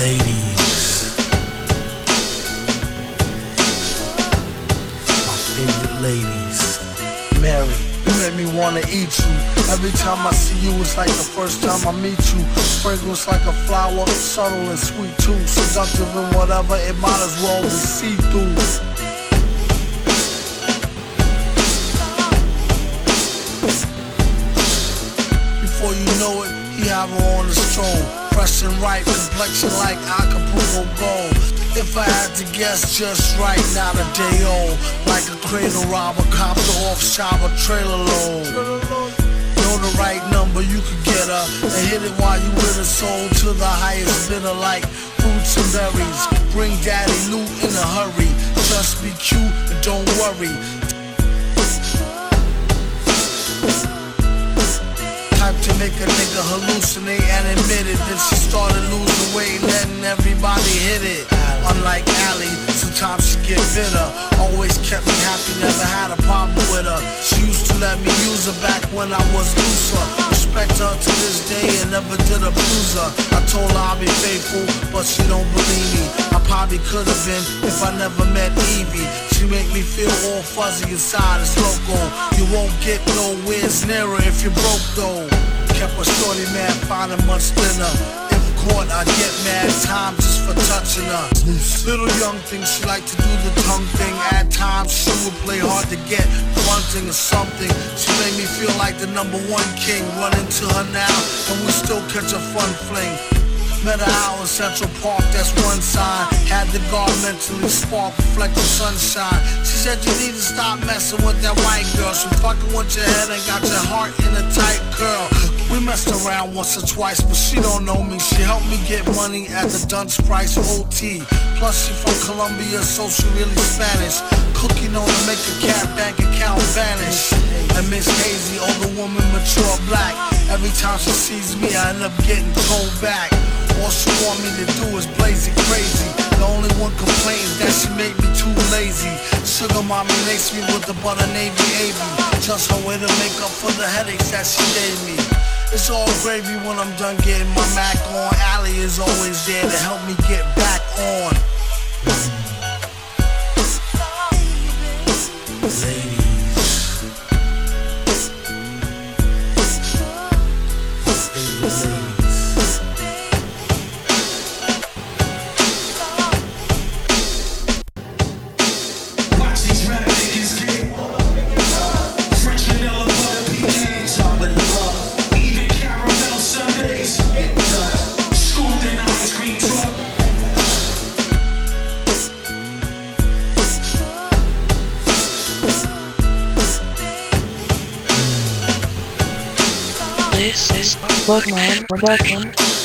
Ladies. My favorite ladies. Mary, you make me wanna eat you. Every time I see you, it's like the first time I meet you. Fragrance like a flower, subtle and sweet too. Seductive and whatever, it might as well be see Before you know it, he have her on his throne. And ripe, complexion like Acapulco gold. If I had to guess just right, not a day old. Like a cradle robber, copter off shop, a trailer load. The right number, you could get her. And hit it while you with her soul to the highest bidder like fruits and berries. Bring daddy loot in a hurry. Just be cute and don't worry. Hallucinate and admit it. Then she started losing weight, letting everybody hit it. Unlike Allie, sometimes she get bitter. Always kept me happy, never had a problem with her. She used to let me use her back when I was looser. Respect her to this day and never did abuse her. I told her I'll be faithful, but she don't believe me. I probably could have been if I never met Evie. She make me feel all fuzzy inside, it's loco. You won't get nowhere nearer if you're broke though. Kept a shorty man, finding much thinner. If caught, I get mad time just for touching her. Little young thing, she like to do the tongue thing. At times, she would play hard to get, fronting or something. She made me feel like the number one king. Run into her now, and we still catch a fun fling. Met her out in Central Park, that's one sign. Had the guard mentally spark, reflect the sunshine. She said you need to stop messing with that white girl. She fucking with your head and got your heart in a tight curl. We messed around once or twice, but she don't know me. She helped me get money at the Dunce Price OT. Plus she from Colombia, so she really Spanish. Cooking on to make a cat bank account vanish. And Miss Hazy, older woman, mature black. Every time she sees me, I end up getting told back. All she want me to do is blaze it crazy. The only one complains that she made me too lazy. Sugar mommy makes me with the butter navy avy. Just her way to make up for the headaches that she gave me. It's all gravy when I'm done getting my Mac on. Allie is always there to help me get This is Bookman Production.